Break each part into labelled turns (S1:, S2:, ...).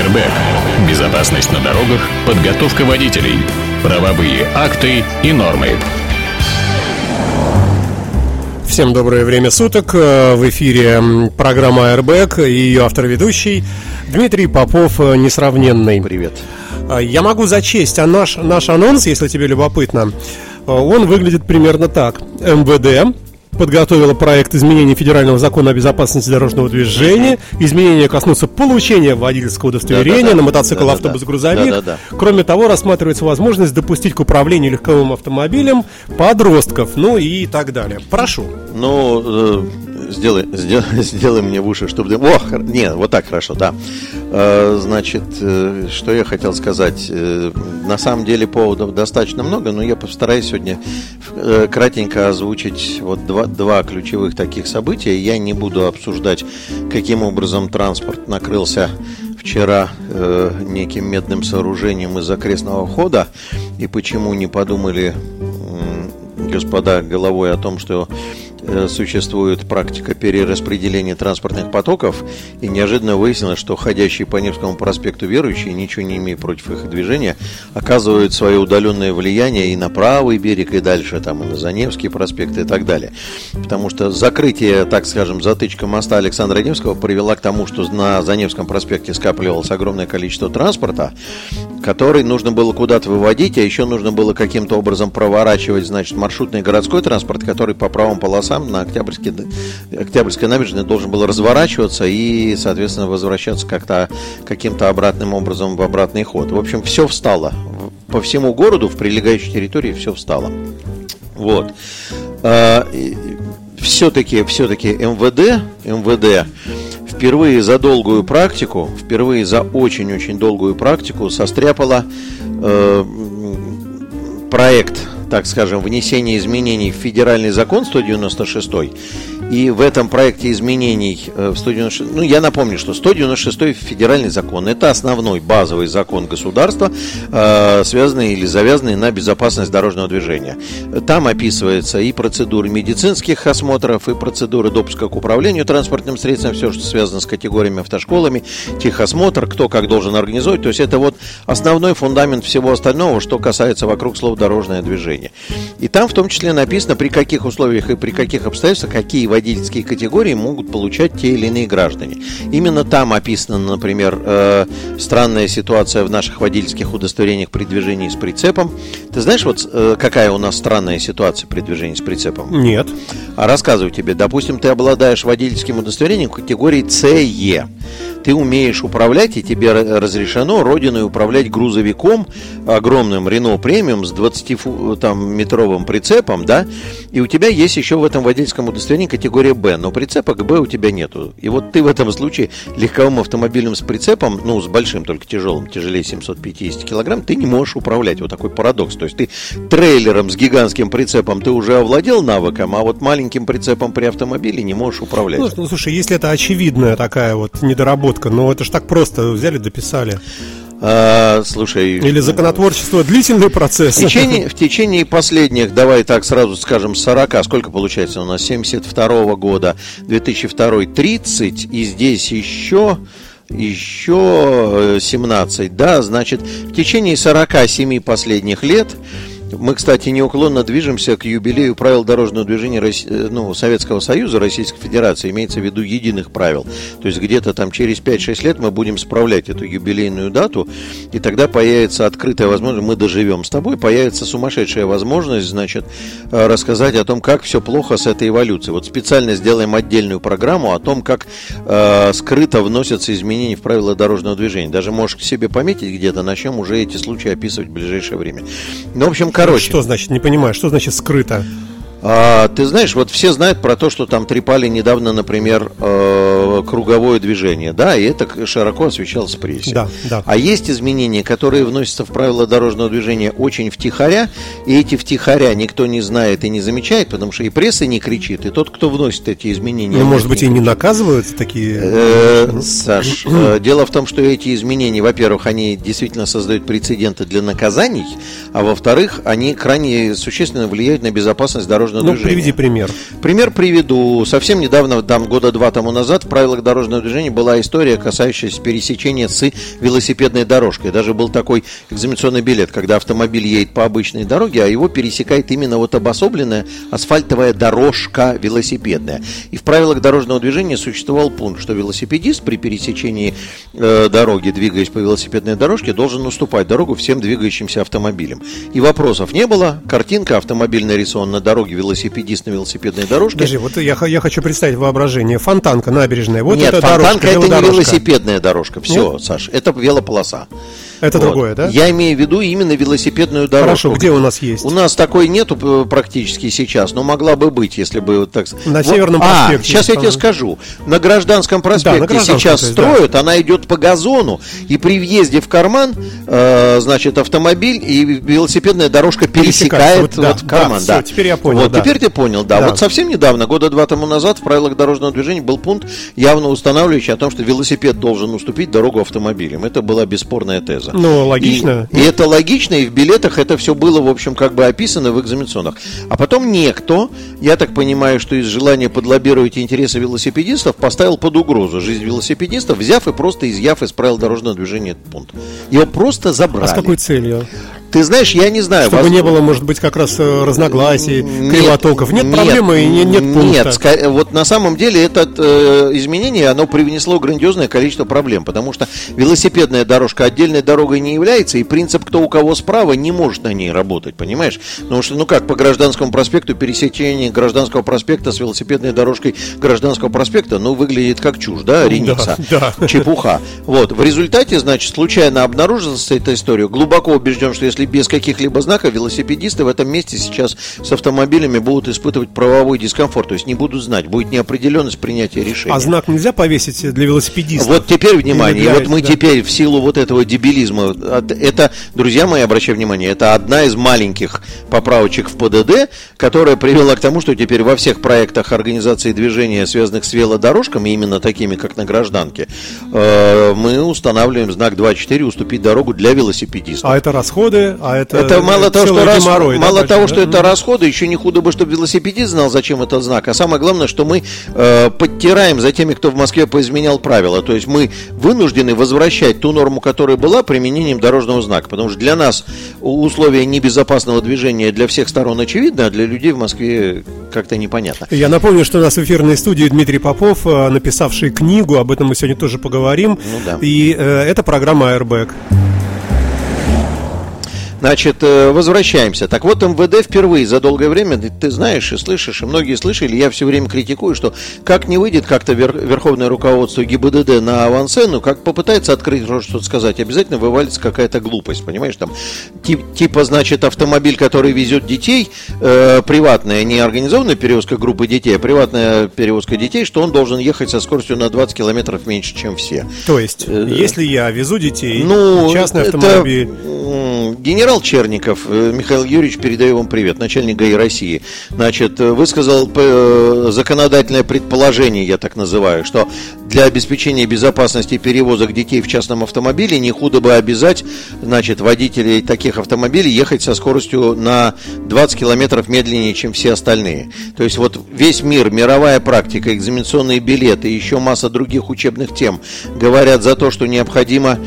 S1: Airbag. Безопасность на дорогах, подготовка водителей, правовые акты и нормы.
S2: Всем доброе время суток. Э, в эфире программа Airbag и ее автор-ведущий Дмитрий Попов э, Несравненный.
S3: Привет.
S2: Э, я могу зачесть а наш, наш анонс, если тебе любопытно. Он выглядит примерно так. МВД подготовила проект изменений федерального закона о безопасности дорожного движения. Изменения коснутся получения водительского удостоверения да, да, да. на мотоцикл, да, автобус, грузовик. Да, да, да. Кроме того, рассматривается возможность допустить к управлению легковым автомобилем подростков, ну и так далее. Прошу.
S3: Ну, э, сделай, сделай, сделай мне в уши, чтобы... О, нет, вот так хорошо, да. Э, значит, э, что я хотел сказать. Э, на самом деле поводов достаточно много, но я постараюсь сегодня кратенько озвучить вот два, два ключевых таких события. Я не буду обсуждать, каким образом транспорт накрылся вчера э, неким медным сооружением из окрестного хода и почему не подумали господа головой о том, что существует практика перераспределения транспортных потоков, и неожиданно выяснилось, что ходящие по Невскому проспекту верующие, ничего не имея против их движения, оказывают свое удаленное влияние и на правый берег, и дальше, там, и на Заневский проспект, и так далее. Потому что закрытие, так скажем, затычка моста Александра Невского привела к тому, что на Заневском проспекте скапливалось огромное количество транспорта, который нужно было куда-то выводить, а еще нужно было каким-то образом проворачивать, значит, маршрутный городской транспорт, который по правым полосам на Октябрьской, Октябрьской набережной должен был разворачиваться и, соответственно, возвращаться как-то каким-то обратным образом в обратный ход. В общем, все встало. По всему городу, в прилегающей территории все встало. Вот. А, все-таки, все-таки МВД, МВД впервые за долгую практику, впервые за очень-очень долгую практику состряпала э, проект, так скажем, внесения изменений в федеральный закон 196 и в этом проекте изменений э, в 196, ну я напомню, что 196 федеральный закон это основной базовый закон государства, э, связанный или завязанный на безопасность дорожного движения. Там описывается и процедуры медицинских осмотров, и процедуры допуска к управлению транспортным средством, все, что связано с категориями автошколами, техосмотр, кто как должен организовать. То есть это вот основной фундамент всего остального, что касается вокруг слов дорожное движение. И там в том числе написано, при каких условиях и при каких обстоятельствах какие водительские категории могут получать те или иные граждане. Именно там описана, например, э, странная ситуация в наших водительских удостоверениях при движении с прицепом. Ты знаешь, вот э, какая у нас странная ситуация при движении с прицепом?
S2: Нет.
S3: А рассказываю тебе. Допустим, ты обладаешь водительским удостоверением категории CE ты умеешь управлять, и тебе разрешено родиной управлять грузовиком огромным Рено премиум с 20-метровым прицепом, да, и у тебя есть еще в этом водительском удостоверении категория Б, но прицепа к Б у тебя нету. И вот ты в этом случае легковым автомобилем с прицепом, ну, с большим, только тяжелым, тяжелее 750 килограмм, ты не можешь управлять. Вот такой парадокс. То есть ты трейлером с гигантским прицепом ты уже овладел навыком, а вот маленьким прицепом при автомобиле не можешь управлять. Ну,
S2: ну слушай, если это очевидная такая вот недоработка, но это ж так просто взяли, дописали.
S3: А, слушай.
S2: Или законотворчество длительный процесс.
S3: В течение, в течение последних, давай так сразу скажем, 40, сколько получается у нас? 72 -го года, 2002 30, и здесь еще еще 17, да, значит, в течение 47 последних лет мы, кстати, неуклонно движемся к юбилею правил дорожного движения э, ну, Советского Союза, Российской Федерации, имеется в виду единых правил. То есть где-то там через 5-6 лет мы будем справлять эту юбилейную дату, и тогда появится открытая возможность, мы доживем с тобой, появится сумасшедшая возможность, значит, э, рассказать о том, как все плохо с этой эволюцией. Вот специально сделаем отдельную программу о том, как э, скрыто вносятся изменения в правила дорожного движения. Даже можешь к себе пометить где-то, начнем уже эти случаи описывать в ближайшее время. Ну, в общем, короче.
S2: Что значит, не понимаю, что значит скрыто?
S3: А, ты знаешь, вот все знают про то, что там трепали недавно, например, э, круговое движение, да, и это широко освещалось в прессе.
S2: Да, да.
S3: А есть изменения, которые вносятся в правила дорожного движения очень втихаря, и эти втихаря никто не знает и не замечает, потому что и пресса не кричит, и тот, кто вносит эти изменения...
S2: Ну, может быть, и не наказывают такие...
S3: Э, Саш, э, дело в том, что эти изменения, во-первых, они действительно создают прецеденты для наказаний, а во-вторых, они крайне существенно влияют на безопасность дорожного
S2: ну,
S3: движения.
S2: приведи пример.
S3: Пример приведу. Совсем недавно, там года два тому назад, правилах дорожного движения была история, касающаяся пересечения с велосипедной дорожкой. Даже был такой экзаменационный билет, когда автомобиль едет по обычной дороге, а его пересекает именно вот обособленная асфальтовая дорожка велосипедная. И в правилах дорожного движения существовал пункт, что велосипедист при пересечении э, дороги, двигаясь по велосипедной дорожке, должен уступать дорогу всем двигающимся автомобилям. И вопросов не было. Картинка, автомобиль нарисован на дороге, велосипедист на велосипедной дорожке.
S2: Подожди, вот я, я хочу представить воображение. Фонтанка набережная. Вот
S3: Нет,
S2: это
S3: фонтанка
S2: дорожка,
S3: это не велосипедная дорожка. Все, Саш, это велополоса.
S2: Это
S3: Вот.
S2: другое, да?
S3: Я имею в виду именно велосипедную дорожку.
S2: Хорошо, где у нас есть?
S3: У нас такой нету практически сейчас, но могла бы быть, если бы вот так
S2: На
S3: Вот-
S2: Северном
S3: А,
S2: проспекте
S3: сейчас
S2: есть,
S3: я тебе скажу. На Гражданском проспекте
S2: на Гражданском,
S3: сейчас
S2: есть, да.
S3: строят, она идет по газону, и при въезде в карман, э, значит, автомобиль и велосипедная дорожка пересекает
S2: Вот, да,
S3: вот карман.
S2: да, всё, теперь я понял,
S3: Вот
S2: да.
S3: теперь ты понял, да.
S2: Да.
S3: Вот совсем недавно, года два тому назад, в правилах дорожного движения был пункт, явно устанавливающий о том, что велосипед должен уступить дорогу автомобилям. Это была бесспорная теза.
S2: Ну, логично.
S3: И, и это логично, и в билетах это все было, в общем, как бы описано в экзаменационных. А потом некто, я так понимаю, что из желания подлоббировать интересы велосипедистов, поставил под угрозу жизнь велосипедистов, взяв и просто изъяв из правил дорожного движения этот пункт. Его просто забрали.
S2: А с какой целью?
S3: Ты знаешь, я не знаю.
S2: Чтобы
S3: воз-
S2: не было, может быть, как раз э, разногласий,
S3: нет,
S2: кривотоков. Нет, проблемы и не- нет пункта.
S3: Нет, ска- вот на самом деле это э, изменение, оно привнесло грандиозное количество проблем, потому что велосипедная дорожка отдельной дорогой не является, и принцип «кто у кого справа» не может на ней работать, понимаешь? Потому что, ну как, по Гражданскому проспекту пересечение Гражданского проспекта с велосипедной дорожкой Гражданского проспекта, ну, выглядит как чушь, да, реница,
S2: да.
S3: чепуха. Вот, в результате, значит, случайно обнаружилась эта история. Глубоко убежден, что если без каких-либо знаков, велосипедисты в этом месте сейчас с автомобилями будут испытывать правовой дискомфорт, то есть не будут знать, будет неопределенность принятия решения.
S2: А знак нельзя повесить для велосипедистов?
S3: Вот теперь внимание,
S2: для-
S3: вот мы
S2: да.
S3: теперь в силу вот этого дебилизма, это, друзья мои, обращаю внимание, это одна из маленьких поправочек в ПДД, которая привела к тому, что теперь во всех проектах организации движения, связанных с велодорожками, именно такими, как на гражданке, э, мы устанавливаем знак 2.4 уступить дорогу для велосипедистов.
S2: А это расходы, а это...
S3: Это мало того, что, рас-
S2: геморрой, да,
S3: мало
S2: большой,
S3: того,
S2: да?
S3: что это расходы, еще не худо бы, чтобы велосипедист знал, зачем этот знак. А самое главное, что мы э, подтираем за теми, кто в Москве поизменял правила. То есть мы вынуждены возвращать ту норму, которая была применением дорожного знака. Потому что для нас условия небезопасного движения для всех сторон очевидно, а для людей в Москве как-то непонятно.
S2: Я напомню, что у нас в эфирной студии Дмитрий Попов, э, написавший книгу, об этом мы сегодня тоже поговорим.
S3: Ну да.
S2: И э, это программа Airbag.
S3: Значит, э, возвращаемся. Так вот, МВД впервые за долгое время, ты, знаешь и слышишь, и многие слышали, я все время критикую, что как не выйдет как-то вер- верховное руководство ГИБДД на авансцену, как попытается открыть рот что-то сказать, обязательно вывалится какая-то глупость, понимаешь, там, тип- типа, значит, автомобиль, который везет детей, э, приватная, не организованная перевозка группы детей, а приватная перевозка детей, что он должен ехать со скоростью на 20 километров меньше, чем все.
S2: То есть,
S3: Э,
S2: если я везу детей,
S3: Ну,
S2: частный
S3: это,
S2: автомобиль,
S3: м, генерал Черников, э, Михаил Юрьевич, передаю вам привет, начальник ГАИ России, значит, э, высказал э, законодательное предположение, я так называю, что для обеспечения безопасности перевозок детей в частном автомобиле не худо бы обязать, значит, водителей таких автомобилей ехать со скоростью на 20 километров медленнее, чем все остальные. То есть вот весь мир, мировая практика, экзаменационные билеты еще масса других учебных тем говорят за то, что необходимо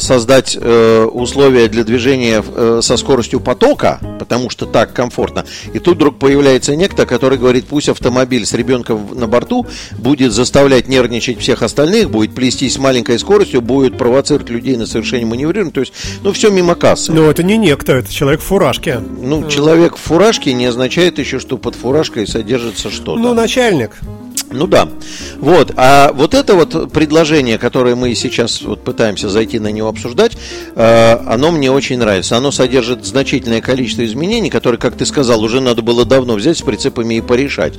S3: создать э, условия для движения э, со скоростью потока, потому что так комфортно. И тут вдруг появляется некто, который говорит, пусть автомобиль с ребенком на борту будет заставлять нервничать всех остальных, будет плестись с маленькой скоростью, будет провоцировать людей на совершение маневрирования. То есть, ну, все мимо кассы.
S2: но это не некто, это человек в фуражке.
S3: Ну, человек в фуражке не означает еще, что под фуражкой содержится что-то.
S2: Ну, начальник.
S3: Ну да. Вот. А вот это вот предложение, которое мы сейчас вот пытаемся зайти на него обсуждать, э, оно мне очень нравится. Оно содержит значительное количество изменений, которые, как ты сказал, уже надо было давно взять с прицепами и порешать.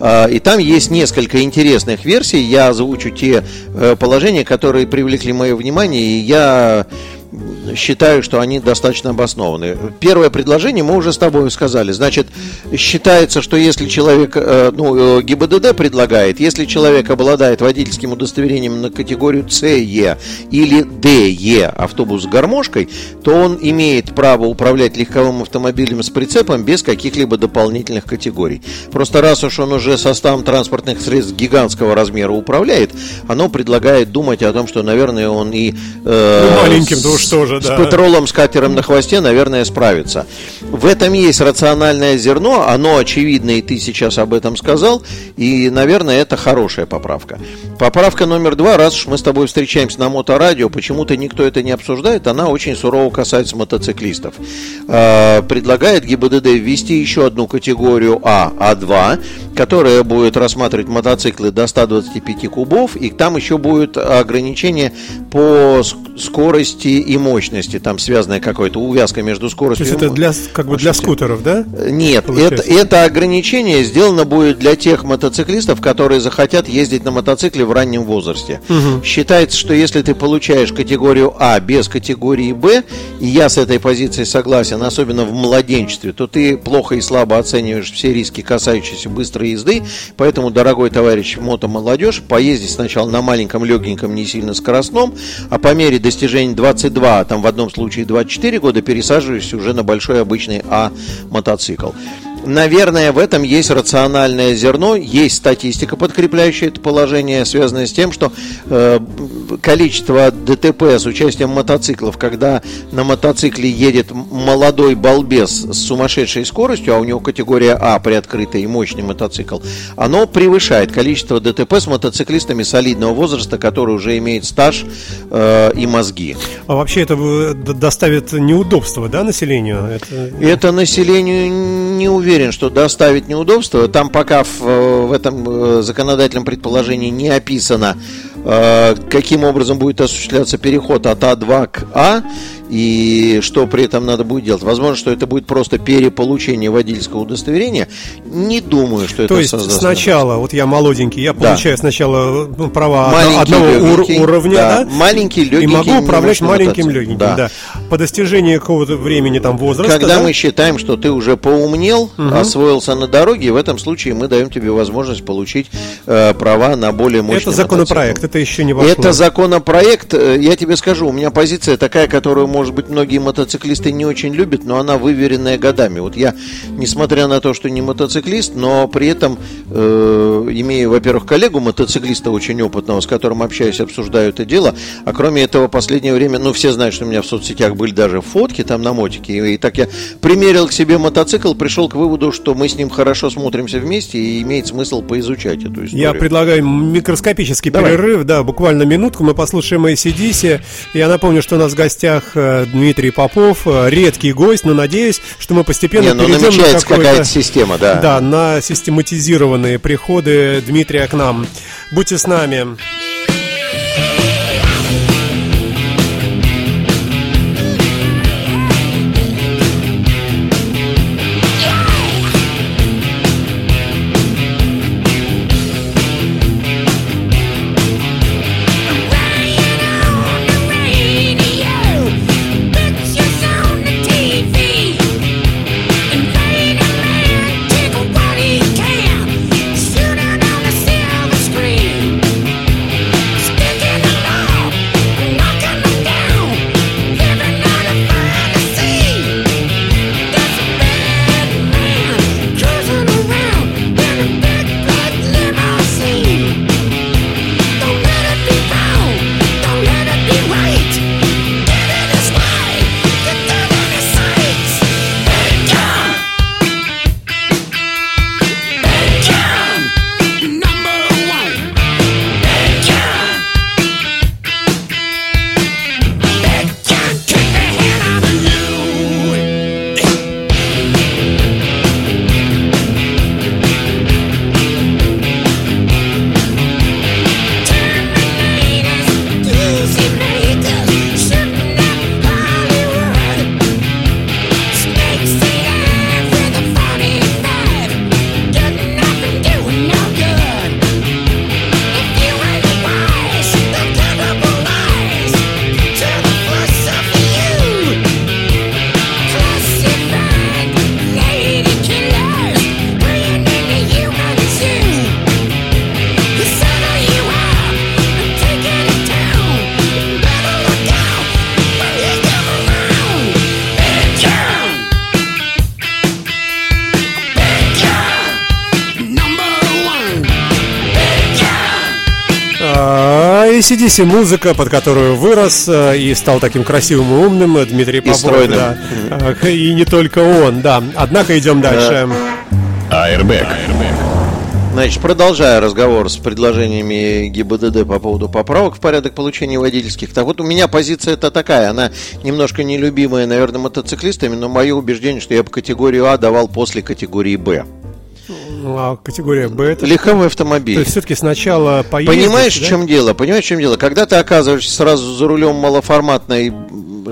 S3: Э, и там есть несколько интересных версий. Я озвучу те э, положения, которые привлекли мое внимание, и я считаю, что они достаточно обоснованы. Первое предложение мы уже с тобой сказали. Значит, считается, что если человек, э, ну, э, ГИБДД предлагает, если человек обладает водительским удостоверением на категорию СЕ или ДЕ, автобус с гармошкой, то он имеет право управлять легковым автомобилем с прицепом без каких-либо дополнительных категорий. Просто раз уж он уже составом транспортных средств гигантского размера управляет, оно предлагает думать о том, что, наверное, он и
S2: э, ну, маленьким-то уж тоже,
S3: да. с патролом, с катером на хвосте, наверное, справится. В этом есть рациональное зерно, оно очевидно, и ты сейчас об этом сказал, и, наверное, это хорошая поправка. Поправка номер два, раз уж мы с тобой встречаемся на моторадио, почему-то никто это не обсуждает, она очень сурово касается мотоциклистов. Э, предлагает ГИБДД ввести еще одну категорию А, А2, которая будет рассматривать мотоциклы до 125 кубов, и там еще будет ограничение по скорости и мощности, там связанная какая-то увязка между скоростью.
S2: То есть это для, как бы для скутеров, да?
S3: Нет, это, это ограничение сделано будет для тех мотоциклистов, которые захотят ездить на мотоцикле в раннем возрасте. Угу. Считается, что если ты получаешь категорию А без категории Б, и я с этой позицией согласен, особенно в младенчестве, то ты плохо и слабо оцениваешь все риски, касающиеся быстрой езды. Поэтому, дорогой товарищ мотомолодежь, поездить сначала на маленьком, легеньком, не сильно скоростном, а по мере достижения 22, а там в одном случае 24 года, пересаживаюсь уже на большой обычный А мотоцикл. Наверное, в этом есть рациональное зерно, есть статистика, подкрепляющая это положение, связанная с тем, что э, количество ДТП с участием мотоциклов, когда на мотоцикле едет молодой балбес с сумасшедшей скоростью, а у него категория А приоткрытый и мощный мотоцикл, оно превышает количество ДТП с мотоциклистами солидного возраста, которые уже имеют стаж э, и мозги.
S2: А вообще это э, доставит неудобства, да, населению?
S3: Это, это населению не уверен, что доставит неудобства. Там пока в, э, в этом э, законодательном предположении не описано, каким образом будет осуществляться переход от А2 к А и что при этом надо будет делать. Возможно, что это будет просто переполучение водительского удостоверения. Не думаю, что
S2: То это
S3: То
S2: есть сначала, вот я молоденький, я получаю да. сначала ну, права
S3: маленький,
S2: одного
S3: легенький,
S2: уровня,
S3: да, да? Маленький, легенький.
S2: И могу управлять маленьким, легеньким, да. да. По достижении какого-то времени там возраста.
S3: Когда да? мы считаем, что ты уже поумнел, угу. освоился на дороге, в этом случае мы даем тебе возможность получить э, права на более мощный
S2: Это законопроект, мотоцикл. это еще не вошло.
S3: Это законопроект, э, я тебе скажу, у меня позиция такая, которую может быть, многие мотоциклисты не очень любят, но она выверенная годами. Вот я, несмотря на то, что не мотоциклист, но при этом э, имею, во-первых, коллегу мотоциклиста очень опытного, с которым общаюсь, обсуждаю это дело. А кроме этого, последнее время, ну, все знают, что у меня в соцсетях были даже фотки там на мотике. И, и так я примерил к себе мотоцикл, пришел к выводу, что мы с ним хорошо смотримся вместе и имеет смысл поизучать эту историю.
S2: Я предлагаю микроскопический Давай. перерыв, да, буквально минутку. Мы послушаем ACDC. Я напомню, что у нас в гостях э, Дмитрий Попов, э, редкий гость, но надеюсь, что мы постепенно Не,
S3: ну, перейдем на какая-то система, да.
S2: Да, на систематизированные приходы Дмитрия к нам. Будьте с нами. ACDC музыка, под которую вырос э, и стал таким красивым и умным Дмитрий Попов. Да. И не только он, да. Однако идем дальше.
S1: Airbag.
S3: Значит, продолжая разговор с предложениями ГИБДД по поводу поправок в порядок получения водительских, так вот у меня позиция это такая, она немножко нелюбимая, наверное, мотоциклистами, но мое убеждение, что я бы категорию А давал после категории Б.
S2: Ну, а категория Б это...
S3: Легковой автомобиль.
S2: То есть все-таки сначала поездить,
S3: Понимаешь,
S2: да?
S3: в чем дело? Понимаешь, в чем дело? Когда ты оказываешься сразу за рулем малоформатной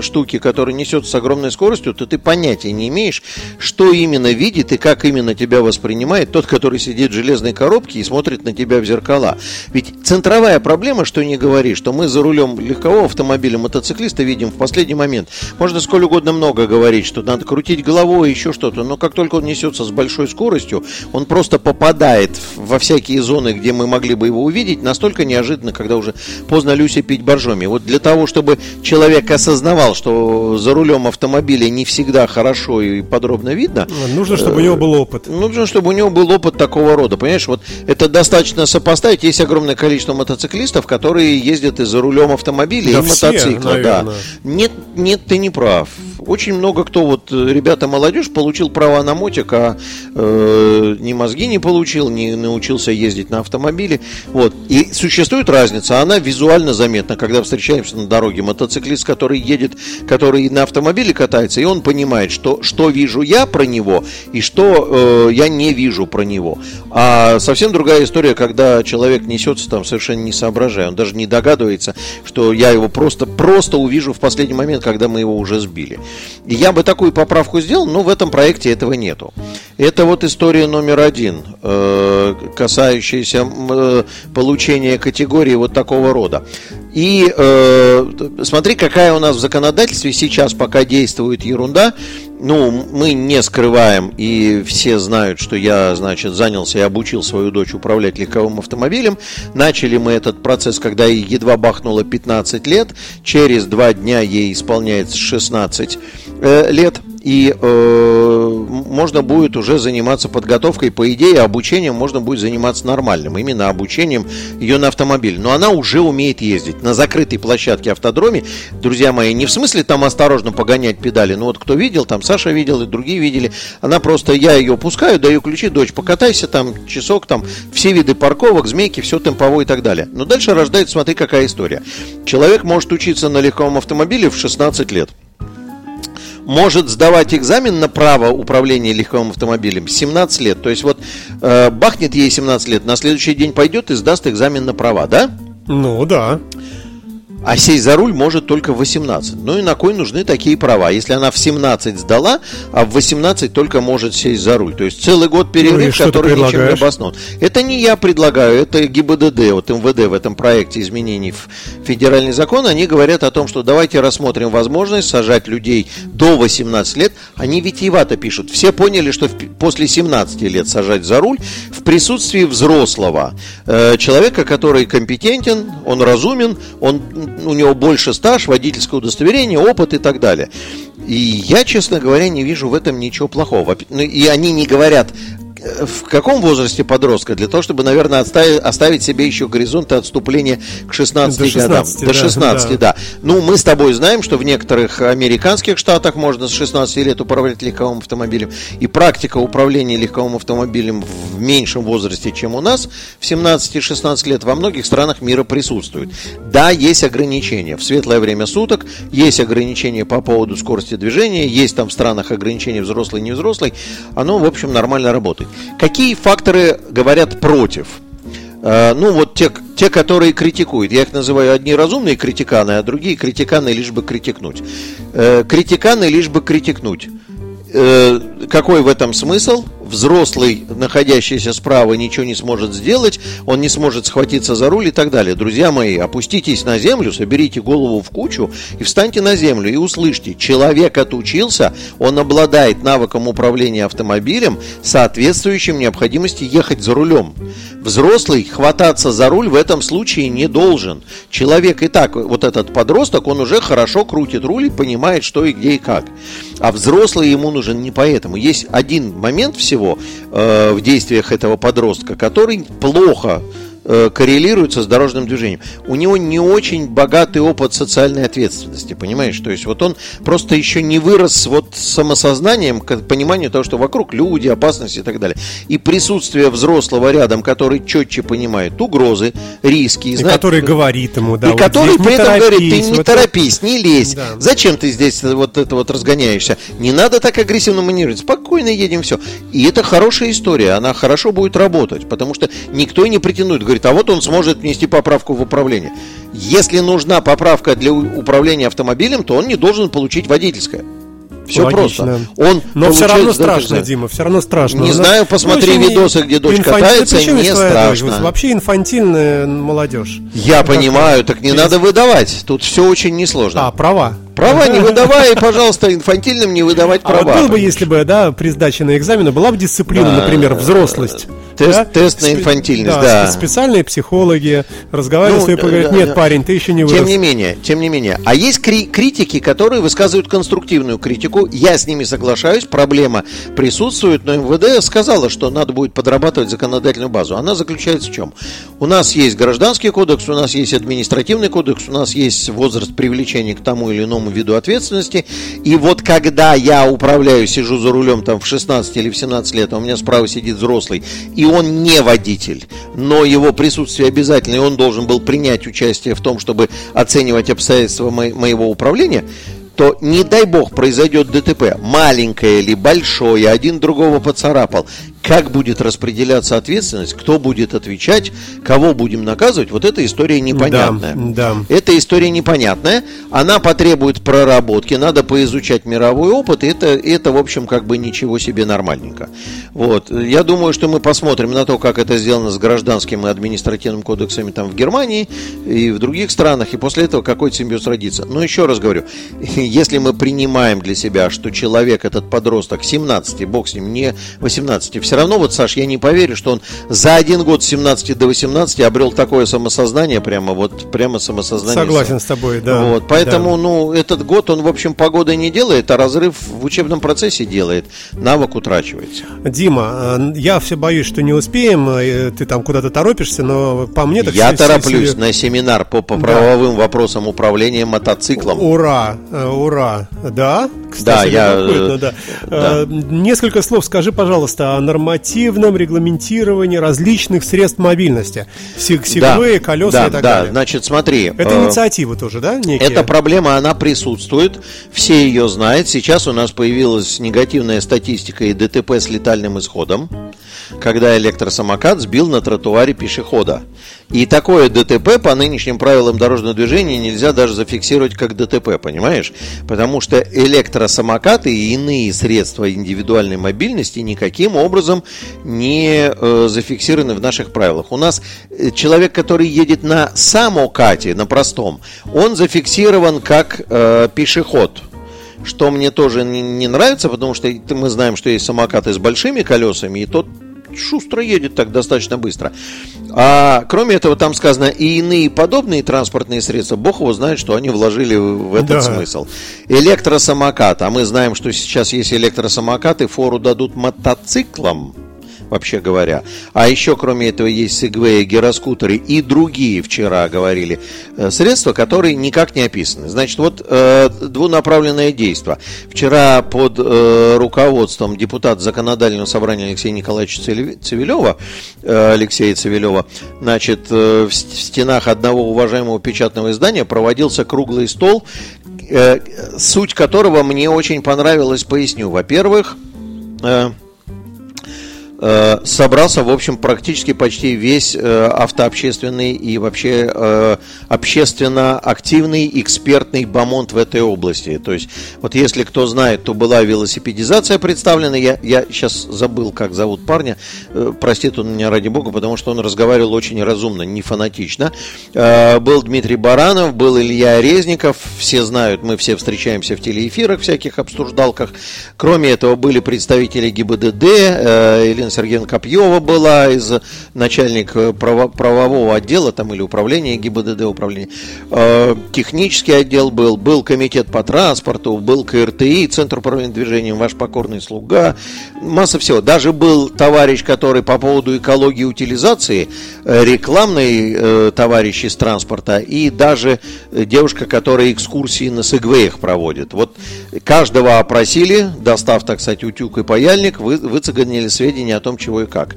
S3: штуки, которая несется с огромной скоростью, то ты понятия не имеешь, что именно видит и как именно тебя воспринимает тот, который сидит в железной коробке и смотрит на тебя в зеркала. Ведь центровая проблема, что не говори, что мы за рулем легкового автомобиля мотоциклиста видим в последний момент. Можно сколь угодно много говорить, что надо крутить головой, еще что-то, но как только он несется с большой скоростью, он просто попадает во всякие зоны, где мы могли бы его увидеть, настолько неожиданно, когда уже поздно Люся пить боржоми. Вот для того, чтобы человек осознавал, что за рулем автомобиля не всегда хорошо и подробно видно.
S2: Нужно, чтобы у него был опыт.
S3: Нужно, чтобы у него был опыт такого рода. Понимаешь, вот это достаточно сопоставить. Есть огромное количество мотоциклистов, которые ездят и за рулем автомобиля,
S2: Да
S3: и
S2: все,
S3: мотоцикла. Да.
S2: наверное.
S3: Нет, нет, ты не прав. Очень много кто, вот э, ребята молодежь, получил права на мотик, а э, ни мозги не получил, не научился ездить на автомобиле. Вот. И существует разница, она визуально заметна, когда встречаемся на дороге. Мотоциклист, который едет, который на автомобиле катается, и он понимает, что, что вижу я про него и что э, я не вижу про него. А совсем другая история, когда человек несется там совершенно не соображая, он даже не догадывается, что я его просто, просто увижу в последний момент, когда мы его уже сбили. Я бы такую поправку сделал, но в этом проекте этого нету. Это вот история номер один, э, касающаяся э, получения категории вот такого рода. И э, смотри, какая у нас в законодательстве сейчас пока действует ерунда. Ну, мы не скрываем, и все знают, что я, значит, занялся и обучил свою дочь управлять легковым автомобилем. Начали мы этот процесс, когда ей едва бахнуло 15 лет. Через два дня ей исполняется 16 э, лет. И э, можно будет уже заниматься подготовкой, по идее, обучением можно будет заниматься нормальным, именно обучением ее на автомобиль. Но она уже умеет ездить на закрытой площадке автодроме. Друзья мои, не в смысле там осторожно погонять педали, но вот кто видел, там Саша видел и другие видели, она просто, я ее пускаю, даю ключи, дочь, покатайся там часок, там все виды парковок, змейки, все темповое и так далее. Но дальше рождается, смотри, какая история. Человек может учиться на легковом автомобиле в 16 лет может сдавать экзамен на право управления легковым автомобилем 17 лет. То есть вот э, бахнет ей 17 лет, на следующий день пойдет и сдаст экзамен на права, да?
S2: Ну да.
S3: А сесть за руль может только в 18. Ну и на кой нужны такие права? Если она в 17 сдала, а в 18 только может сесть за руль. То есть целый год
S2: Ну
S3: перерыв,
S2: ты
S3: который ничем не обоснован. Это не я предлагаю, это ГИБДД, вот МВД в этом проекте изменений в федеральный закон. Они говорят о том, что давайте рассмотрим возможность сажать людей до 18 лет. Они витиевато пишут. Все поняли, что после 17 лет сажать за руль в присутствии взрослого э, человека, который компетентен, он разумен, он, у него больше стаж, водительское удостоверение, опыт и так далее. И я, честно говоря, не вижу в этом ничего плохого. Ну, И они не говорят, в каком возрасте подростка, для того, чтобы, наверное, отставить, оставить себе еще горизонты отступления к 16
S2: До 16,
S3: годам.
S2: да,
S3: До 16,
S2: да.
S3: да. Ну, мы с тобой знаем, что в некоторых американских штатах можно с 16 лет управлять легковым автомобилем. И практика управления легковым автомобилем в меньшем возрасте, чем у нас, в 17-16 лет, во многих странах мира присутствует. Да, есть ограничения. В светлое время суток есть ограничения по поводу скорости движения, есть там в странах ограничения взрослый, не взрослый. Оно, в общем, нормально работает. Какие факторы говорят против? Э, Ну, вот те, те, которые критикуют. Я их называю одни разумные критиканы, а другие критиканы лишь бы критикнуть. Э, Критиканы лишь бы критикнуть. Э, Какой в этом смысл? Взрослый, находящийся справа, ничего не сможет сделать, он не сможет схватиться за руль и так далее. Друзья мои, опуститесь на землю, соберите голову в кучу и встаньте на землю и услышьте, человек отучился, он обладает навыком управления автомобилем, соответствующим необходимости ехать за рулем. Взрослый хвататься за руль в этом случае не должен. Человек и так, вот этот подросток, он уже хорошо крутит руль и понимает, что и где и как. А взрослый ему нужен не поэтому. Есть один момент всего э, в действиях этого подростка, который плохо коррелируется с дорожным движением. У него не очень богатый опыт социальной ответственности, понимаешь? То есть вот он просто еще не вырос вот самосознанием к пониманию того, что вокруг люди, опасности и так далее. И присутствие взрослого рядом, который четче понимает угрозы, риски. И,
S2: знает, который говорит ему, да.
S3: И вот который при этом говорит, ты не вот торопись, не лезь. Да. Зачем ты здесь вот это вот разгоняешься? Не надо так агрессивно маневрировать. Спокойно едем, все. И это хорошая история, она хорошо будет работать, потому что никто и не претендует. Говорит, а вот он сможет внести поправку в управление. Если нужна поправка для управления автомобилем, то он не должен получить водительское. Все Логично. просто.
S2: Он Но все равно страшно, Дима, все равно страшно.
S3: Не знаю, посмотри ну, видосы, где дочь инфанти... катается, не страшно. Дочь?
S2: Вообще инфантильная молодежь.
S3: Я ну, понимаю, так не Через... надо выдавать. Тут все очень несложно.
S2: А, права.
S3: Права не выдавай, пожалуйста, инфантильным не выдавать права. А вот
S2: был бы, если бы, да, при сдаче на экзамены была бы дисциплина, например, взрослость.
S3: Тест, да? тест на инфантильность, да.
S2: да. Специальные психологи разговаривают ну, с тобой, говорят, нет, парень, ты еще не вырос.
S3: Тем не менее, тем не менее. А есть кри- критики, которые высказывают конструктивную критику. Я с ними соглашаюсь, проблема присутствует, но МВД сказала, что надо будет подрабатывать законодательную базу. Она заключается в чем? У нас есть гражданский кодекс, у нас есть административный кодекс, у нас есть возраст привлечения к тому или иному виду ответственности. И вот когда я управляю, сижу за рулем там в 16 или в 17 лет, а у меня справа сидит взрослый, и он не водитель, но его присутствие обязательно, и он должен был принять участие в том, чтобы оценивать обстоятельства мо- моего управления, то не дай бог произойдет ДТП, маленькое или большое, один другого поцарапал, как будет распределяться ответственность, кто будет отвечать, кого будем наказывать, вот эта история непонятная. Да, да. Эта история непонятная, она потребует проработки, надо поизучать мировой опыт, и это, это, в общем, как бы ничего себе нормальненько. Вот. Я думаю, что мы посмотрим на то, как это сделано с гражданским и административным кодексами там в Германии и в других странах, и после этого какой-то симбиоз родится. Но еще раз говорю, если мы принимаем для себя, что человек, этот подросток, 17, бог с ним, не 18, все равно, вот, Саш, я не поверю, что он за один год с 17 до 18 обрел такое самосознание, прямо вот, прямо самосознание.
S2: Согласен с тобой, да.
S3: Вот, поэтому, да. ну, этот год он, в общем, погоды не делает, а разрыв в учебном процессе делает. Навык утрачивается.
S2: Дима, э, я все боюсь, что не успеем, э, ты там куда-то торопишься, но по мне так
S3: Я все, тороплюсь все... на семинар по, по правовым да. вопросам управления мотоциклом.
S2: Ура, э, ура, да?
S3: Кстати, да, я...
S2: Да. Да. Несколько слов скажи, пожалуйста, о нормативном регламентировании различных средств мобильности. Сигвеи, да, колеса
S3: да,
S2: и так
S3: да.
S2: далее.
S3: Значит, смотри.
S2: Это э, инициатива тоже, да?
S3: Некие? Эта проблема, она присутствует. Все ее знают. Сейчас у нас появилась негативная статистика и ДТП с летальным исходом когда электросамокат сбил на тротуаре пешехода. И такое ДТП по нынешним правилам дорожного движения нельзя даже зафиксировать как ДТП, понимаешь? Потому что электросамокаты и иные средства индивидуальной мобильности никаким образом не э, зафиксированы в наших правилах. У нас э, человек, который едет на самокате, на простом, он зафиксирован как э, пешеход что мне тоже не, не нравится, потому что мы знаем, что есть самокаты с большими колесами, и тот шустро едет так достаточно быстро. А кроме этого, там сказано и иные подобные транспортные средства. Бог его знает, что они вложили в этот да. смысл. Электросамокат. А мы знаем, что сейчас есть электросамокаты, фору дадут мотоциклам вообще говоря. А еще, кроме этого, есть сегвеи, гироскутеры и другие, вчера говорили, э, средства, которые никак не описаны. Значит, вот э, двунаправленное действие. Вчера под э, руководством депутата законодательного собрания Алексея Николаевича Цивилева, э, Алексея Цивилева, значит, э, в стенах одного уважаемого печатного издания проводился круглый стол, э, суть которого мне очень понравилась, поясню. Во-первых, э, собрался, в общем, практически почти весь э, автообщественный и вообще э, общественно активный экспертный бомонд в этой области. То есть, вот если кто знает, то была велосипедизация представлена. Я, я сейчас забыл, как зовут парня. Простит он меня ради бога, потому что он разговаривал очень разумно, не фанатично. Был Дмитрий Баранов, был Илья Резников. Все знают, мы все встречаемся в телеэфирах, всяких обсуждалках. Кроме этого, были представители ГИБДД, Елена Галина Сергеевна Копьева была, из начальник э, право, правового отдела там или управления ГИБДД управления. Э, технический отдел был, был комитет по транспорту, был КРТИ, Центр управления движением, ваш покорный слуга, масса всего. Даже был товарищ, который по поводу экологии и утилизации, э, рекламный э, товарищ из транспорта, и даже девушка, которая экскурсии на Сегвеях проводит. Вот каждого опросили, достав, так сказать, утюг и паяльник, вы, выцеганили сведения о том, чего и как.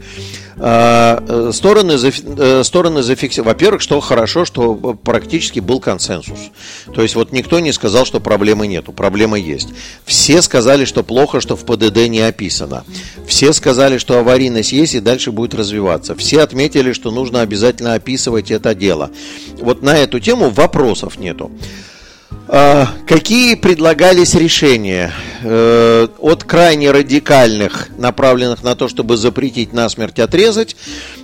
S3: А, э, стороны, э, стороны зафиксировали. Во-первых, что хорошо, что практически был консенсус. То есть вот никто не сказал, что проблемы нету. Проблема есть. Все сказали, что плохо, что в ПДД не описано. Все сказали, что аварийность есть и дальше будет развиваться. Все отметили, что нужно обязательно описывать это дело. Вот на эту тему вопросов нету. А, какие предлагались решения? Э, от крайне радикальных, направленных на то, чтобы запретить насмерть отрезать,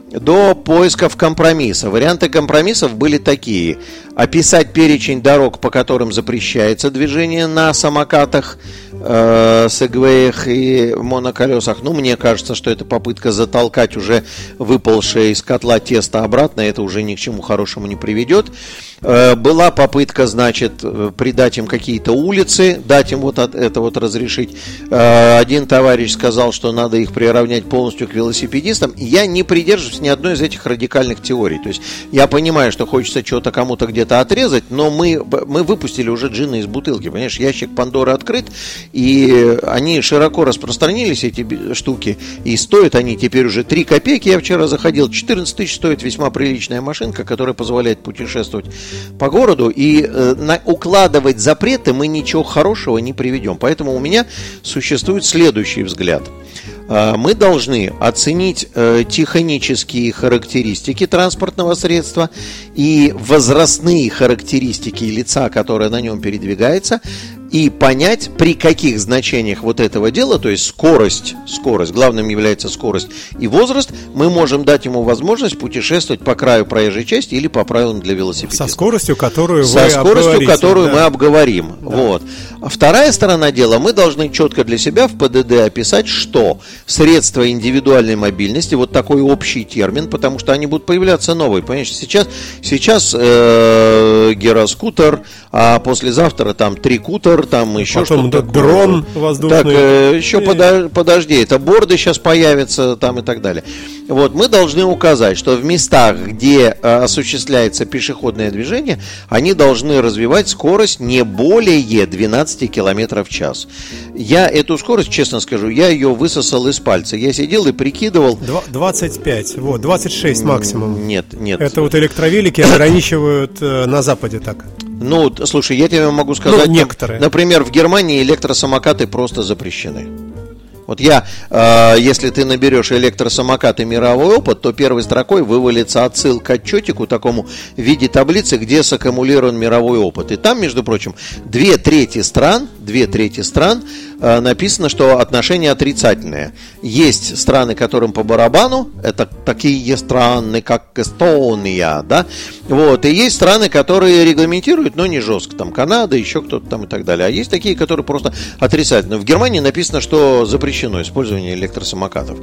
S3: до поисков компромисса. Варианты компромиссов были такие. Описать перечень дорог, по которым запрещается движение на самокатах, э, сегвеях и моноколесах. Ну, мне кажется, что это попытка затолкать уже выпалшее из котла тесто обратно. Это уже ни к чему хорошему не приведет. Э, была попытка, значит, э, придать им какие-то улицы, дать им вот это вот разрешить. Э, один товарищ сказал, что надо их приравнять полностью к велосипедистам. Я не придерживаюсь ни одной из этих радикальных теорий. То есть я понимаю, что хочется что-то кому-то где-то отрезать, но мы, мы выпустили уже джины из бутылки. Понимаешь, ящик Пандоры открыт, и они широко распространились, эти штуки, и стоят они теперь уже 3 копейки. Я вчера заходил, 14 тысяч стоит весьма приличная машинка, которая позволяет путешествовать по городу, и э, на, укладывать запреты мы ничего хорошего не приведем. Поэтому у меня существует следующий взгляд. Э, мы должны оценить э, технические характеристики транспортного средства и возрастные характеристики лица, которое на нем передвигается, и понять, при каких значениях вот этого дела, то есть скорость, скорость, главным является скорость и возраст, мы можем дать ему возможность путешествовать по краю проезжей части или по правилам для велосипеда.
S2: Со скоростью, которую
S3: Со
S2: вы
S3: скоростью, которую да. мы обговорим. Да. Вот. А вторая сторона дела, мы должны четко для себя в ПДД описать, что средства индивидуальной мобильности, вот такой общий термин, потому что они будут появляться новые. Понимаешь, сейчас, сейчас э, гироскутер, а послезавтра там трикутер, там еще
S2: Потом что-то. дрон воздушный. Так,
S3: э, еще и... подожди, это борды сейчас появятся там и так далее. Вот, мы должны указать, что в местах, где э, осуществляется пешеходное движение, они должны развивать скорость не более 12 км в час. Я эту скорость, честно скажу, я ее высосал из пальца. Я сидел и прикидывал.
S2: 25, вот, 26 максимум.
S3: Нет, нет.
S2: Это вот электровелики ограничивают э, на Западе так.
S3: Ну, слушай, я тебе могу сказать, ну, некоторые. Например, в Германии электросамокаты просто запрещены. Вот я, э, если ты наберешь электросамокат и мировой опыт, то первой строкой вывалится отсылка к отчетику такому в виде таблицы, где саккумулирован мировой опыт. И там, между прочим, две трети стран, две трети стран э, написано, что отношения отрицательные. Есть страны, которым по барабану, это такие страны, как Эстония, да, вот, и есть страны, которые регламентируют, но не жестко, там Канада, еще кто-то там и так далее. А есть такие, которые просто отрицательные. В Германии написано, что запрещено использование электросамокатов.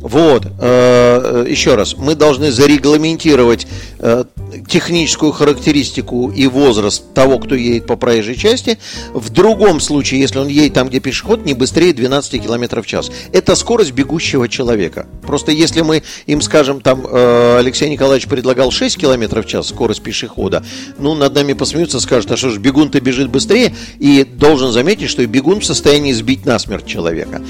S3: Вот, э, еще раз, мы должны зарегламентировать э, техническую характеристику и возраст того, кто едет по проезжей части. В другом случае, если он едет там, где пешеход, не быстрее 12 км в час. Это скорость бегущего человека. Просто если мы им скажем, там э, Алексей Николаевич предлагал 6 км в час скорость пешехода, ну, над нами посмеются, скажут, а что ж, бегун-то бежит быстрее, и должен заметить, что и бегун в состоянии сбить насмерть человека.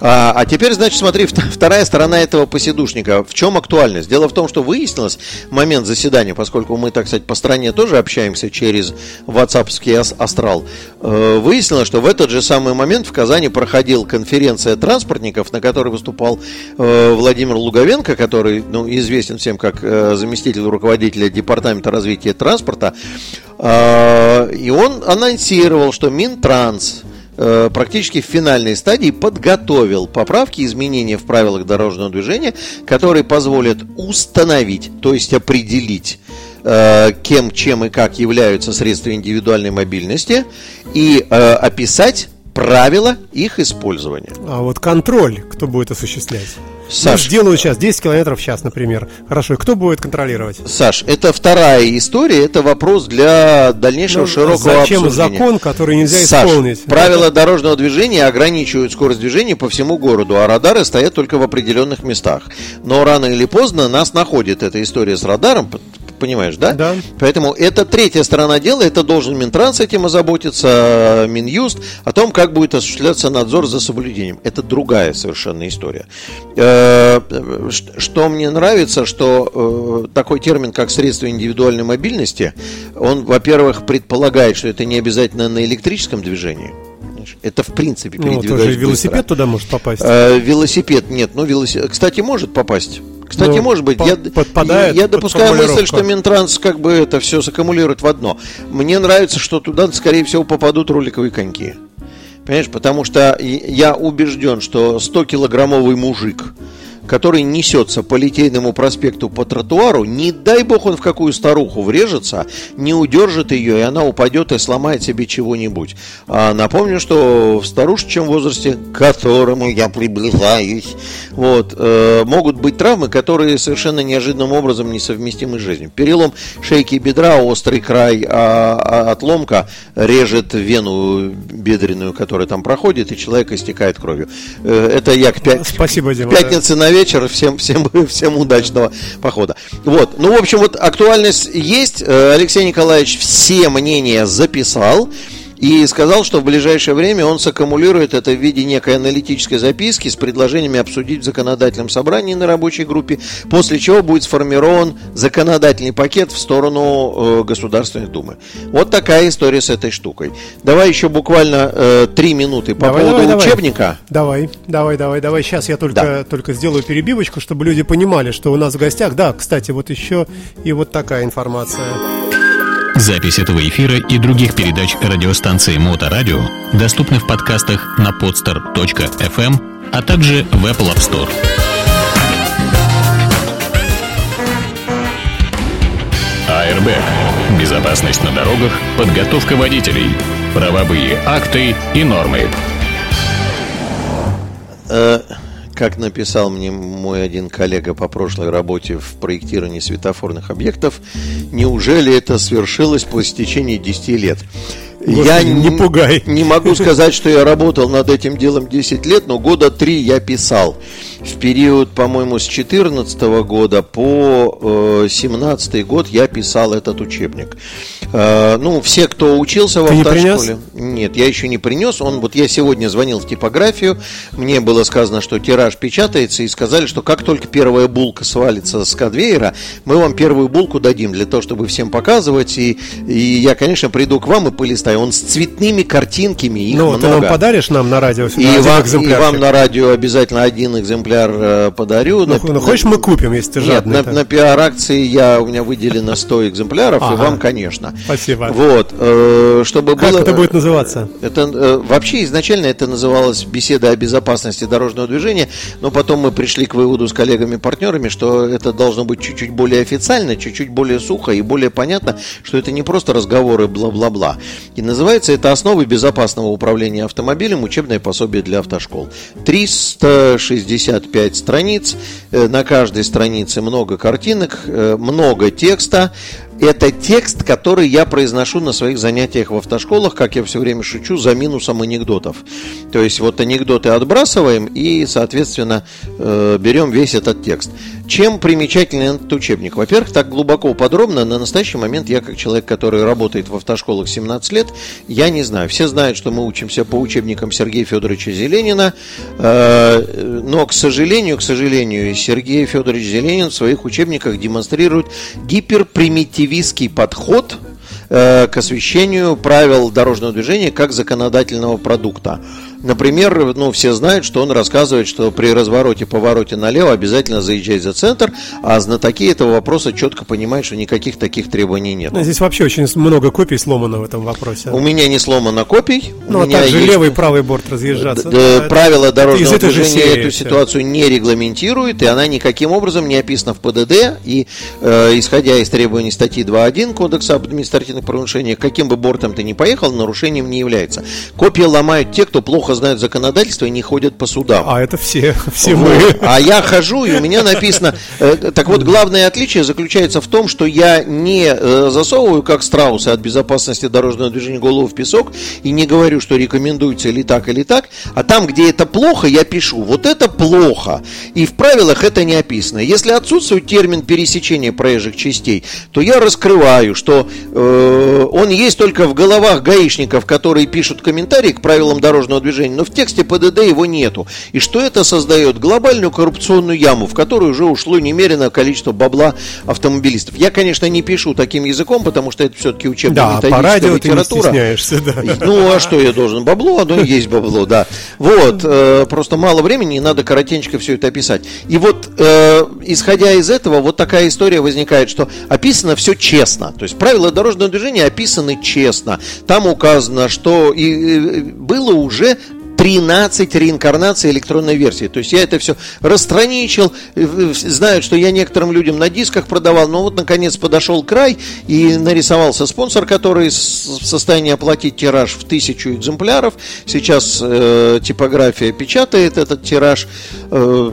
S3: А, а теперь, значит, смотри, вторая сторона этого посидушника. В чем актуальность? Дело в том, что выяснилось момент заседания, поскольку мы, так сказать, по стране тоже общаемся через WhatsAppский астрал, э, выяснилось, что в этот же самый момент в Казани проходила конференция транспортников, на которой выступал э, Владимир Луговенко, который ну, известен всем как э, заместитель руководителя Департамента развития транспорта. И он анонсировал, что Минтранс Э, практически в финальной стадии подготовил поправки, изменения в правилах дорожного движения, которые позволят установить, то есть определить, э, кем, чем и как являются средства индивидуальной мобильности и э, описать правила их использования.
S2: А вот контроль кто будет осуществлять? Саш, ну, сделаю сейчас 10 километров в час, например. Хорошо, и кто будет контролировать?
S3: Саш, это вторая история, это вопрос для дальнейшего ну, широкого
S2: зачем
S3: обсуждения.
S2: закон, который нельзя
S3: Саш,
S2: исполнить?
S3: правила дорожного движения ограничивают скорость движения по всему городу, а радары стоят только в определенных местах. Но рано или поздно нас находит эта история с радаром, понимаешь, да?
S2: Да.
S3: Поэтому это третья сторона дела, это должен Минтранс этим озаботиться, Минюст, о том, как будет осуществляться надзор за соблюдением. Это другая совершенно история. Э, что мне нравится, что э, такой термин, как средство индивидуальной мобильности, он, во-первых, предполагает, что это не обязательно на электрическом движении, это в принципе
S2: ну, тоже велосипед туда может попасть.
S3: Э, велосипед нет, ну велосипед, кстати, может попасть. Кстати, ну, может быть,
S2: по-
S3: я,
S2: подпадает
S3: я, я допускаю мысль, что Минтранс как бы это все саккумулирует в одно. Мне нравится, что туда, скорее всего, попадут роликовые коньки. Понимаешь, потому что я убежден, что 100-килограммовый мужик, который несется по Литейному проспекту по тротуару, не дай бог он в какую старуху врежется, не удержит ее, и она упадет и сломает себе чего-нибудь. А напомню, что в старушечьем возрасте, к которому я приближаюсь, вот, э, могут быть травмы, которые совершенно неожиданным образом несовместимы с жизнью. Перелом шейки бедра, острый край, а, а отломка режет вену бедренную, которая там проходит, и человек истекает кровью. Э, это я к, пя-
S2: Спасибо, Дима,
S3: пятнице на вечер. Всем, всем, всем удачного похода. Вот. Ну, в общем, вот актуальность есть. Э, Алексей Николаевич все мнения записал и сказал, что в ближайшее время он саккумулирует это в виде некой аналитической записки с предложениями обсудить в законодательном собрании на рабочей группе, после чего будет сформирован законодательный пакет в сторону э, Государственной Думы. Вот такая история с этой штукой. Давай еще буквально э, три минуты по
S2: давай,
S3: поводу
S2: давай,
S3: учебника.
S2: Давай, давай, давай, давай. Сейчас я только, да. только сделаю перебивочку, чтобы люди понимали, что у нас в гостях. Да, кстати, вот еще и вот такая информация.
S1: Запись этого эфира и других передач радиостанции Моторадио доступны в подкастах на podster.fm, а также в Apple App Store. Airbag. Безопасность на дорогах, подготовка водителей, правовые акты и нормы.
S3: Как написал мне мой один коллега по прошлой работе в проектировании светофорных объектов, неужели это свершилось по истечении 10 лет?
S2: Господи, я не, пугай.
S3: Не могу сказать, что я работал над этим делом 10 лет, но года 3 я писал. В период, по-моему, с 14 года по э, 17 год я писал этот учебник. Э, ну, все, кто учился в
S2: Ты
S3: автошколе... Нет, я еще не принес. Он, вот я сегодня звонил в типографию, мне было сказано, что тираж печатается, и сказали, что как только первая булка свалится с конвейера, мы вам первую булку дадим для того, чтобы всем показывать. И, и я, конечно, приду к вам и полистаю. Он с цветными картинками, их
S2: ну,
S3: много.
S2: ты нам подаришь нам на радио
S3: и вам, и вам на радио обязательно один экземпляр э, подарю.
S2: Ну, на, ну хочешь, мы купим, если ты жадный.
S3: Нет, на, на пиар-акции я, у меня выделено 100 экземпляров, ага. и вам, конечно.
S2: Спасибо.
S3: Вот, э, чтобы
S2: как
S3: было...
S2: это будет называться?
S3: Это, э, вообще изначально это называлось беседа о безопасности дорожного движения, но потом мы пришли к выводу с коллегами-партнерами, что это должно быть чуть-чуть более официально, чуть-чуть более сухо и более понятно, что это не просто разговоры бла-бла-бла. И называется это «Основы безопасного управления автомобилем. Учебное пособие для автошкол». 365 страниц, э, на каждой странице много картинок, э, много текста, это текст, который я произношу на своих занятиях в автошколах, как я все время шучу, за минусом анекдотов. То есть вот анекдоты отбрасываем и, соответственно, э, берем весь этот текст. Чем примечателен этот учебник? Во-первых, так глубоко подробно, на настоящий момент я, как человек, который работает в автошколах 17 лет, я не знаю. Все знают, что мы учимся по учебникам Сергея Федоровича Зеленина, э, но, к сожалению, к сожалению, Сергей Федорович Зеленин в своих учебниках демонстрирует гиперпримитивизм активистский подход э, к освещению правил дорожного движения как законодательного продукта. Например, ну, все знают, что он рассказывает, что при развороте, повороте налево обязательно заезжать за центр, а знатоки этого вопроса четко понимают, что никаких таких требований нет.
S2: Ну, здесь вообще очень много копий сломано в этом вопросе.
S3: У меня не сломано копий.
S2: Ну,
S3: а
S2: также
S3: есть...
S2: левый и правый борт разъезжаться.
S3: Да, правила дорожного движения эту ситуацию не регламентирует, и она никаким образом не описана в ПДД. И э, исходя из требований статьи 2.1 Кодекса об административных правонарушениях, каким бы бортом ты ни поехал, нарушением не является. Копии ломают те, кто плохо плохо знают законодательство и не ходят по судам.
S2: А это все, все
S3: Вот.
S2: мы.
S3: А я хожу, и у меня написано... э, Так вот, главное отличие заключается в том, что я не э, засовываю, как страусы от безопасности дорожного движения, голову в песок и не говорю, что рекомендуется или так, или так, а там, где это плохо, я пишу, вот это плохо. И в правилах это не описано. Если отсутствует термин пересечения проезжих частей, то я раскрываю, что э, он есть только в головах гаишников, которые пишут комментарии к правилам дорожного движения, но в тексте ПДД его нету. И что это создает? Глобальную коррупционную яму, в которую уже ушло немеренное количество бабла автомобилистов. Я, конечно, не пишу таким языком, потому что это все-таки
S2: Да,
S3: учебно-методическая
S2: по радио ты не
S3: литература.
S2: да.
S3: Ну, а что я должен? Бабло, оно и есть бабло, да. Вот, э, просто мало времени, и надо коротенько все это описать. И вот, э, исходя из этого, вот такая история возникает, что описано все честно. То есть правила дорожного движения описаны честно. Там указано, что и, э, было уже 13 реинкарнаций электронной версии. То есть я это все расстраничил, э, знают, что я некоторым людям на дисках продавал, но вот наконец подошел край и нарисовался спонсор, который в состоянии оплатить тираж в тысячу экземпляров. Сейчас э, типография печатает этот тираж. Э,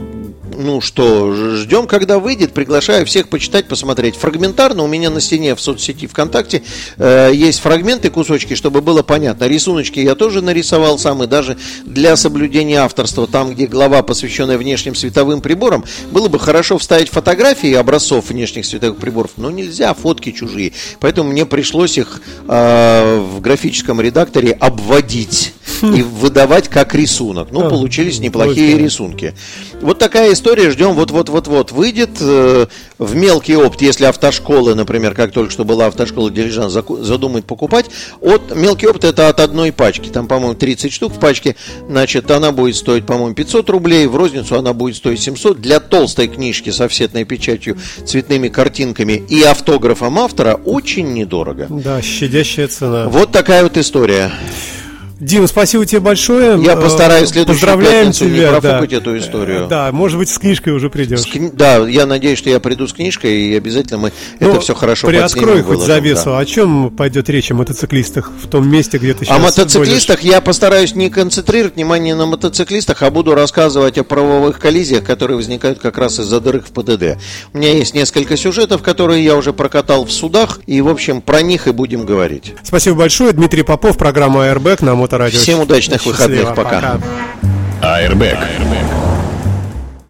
S3: ну что, ждем, когда выйдет. Приглашаю всех почитать, посмотреть. Фрагментарно у меня на стене в соцсети ВКонтакте э, есть фрагменты, кусочки, чтобы было понятно. Рисуночки я тоже нарисовал сам, и даже для соблюдения авторства, там, где глава, посвященная внешним световым приборам, было бы хорошо вставить фотографии образцов внешних световых приборов, но нельзя, фотки чужие. Поэтому мне пришлось их э, в графическом редакторе обводить и выдавать как рисунок. Ну,
S2: А,
S3: получились неплохие
S2: здорово.
S3: рисунки. Вот такая история, ждем, вот-вот-вот-вот выйдет э, в мелкий опт, если автошколы, например, как только что была автошкола Дилижан, заку- задумает покупать, от, мелкий опт это от одной пачки, там, по-моему, 30 штук в пачке, значит, она будет стоить, по-моему, 500 рублей, в розницу она будет стоить 700, для толстой книжки с офсетной печатью, цветными картинками и автографом автора очень недорого.
S2: Да, щадящая цена.
S3: Вот такая вот история.
S2: Дима, спасибо тебе большое.
S3: Я
S2: Э,
S3: постараюсь следующую
S2: Поздравляем
S3: пятницу не
S2: тебя.
S3: профукать
S2: да.
S3: эту историю.
S2: Да, может быть, с книжкой уже придешь.
S3: С кни- Да, я надеюсь, что я приду с книжкой, и обязательно мы это
S2: Ну,
S3: все хорошо
S2: Приоткрой хоть
S3: выложим,
S2: завесу.
S3: да.
S2: О чем пойдет речь о мотоциклистах в том месте, где ты сейчас
S3: О мотоциклистах я постараюсь не концентрировать внимание на мотоциклистах, а буду рассказывать о правовых коллизиях, которые возникают как раз из-за дырок в ПДД. У меня есть несколько сюжетов, которые я уже прокатал в судах, и, в общем, про них и будем говорить.
S2: Спасибо большое. Дмитрий Попов, программа Airbag на Моторадио.
S3: Всем удачных
S2: Счастливо,
S3: выходных. Пока.
S1: Airbag.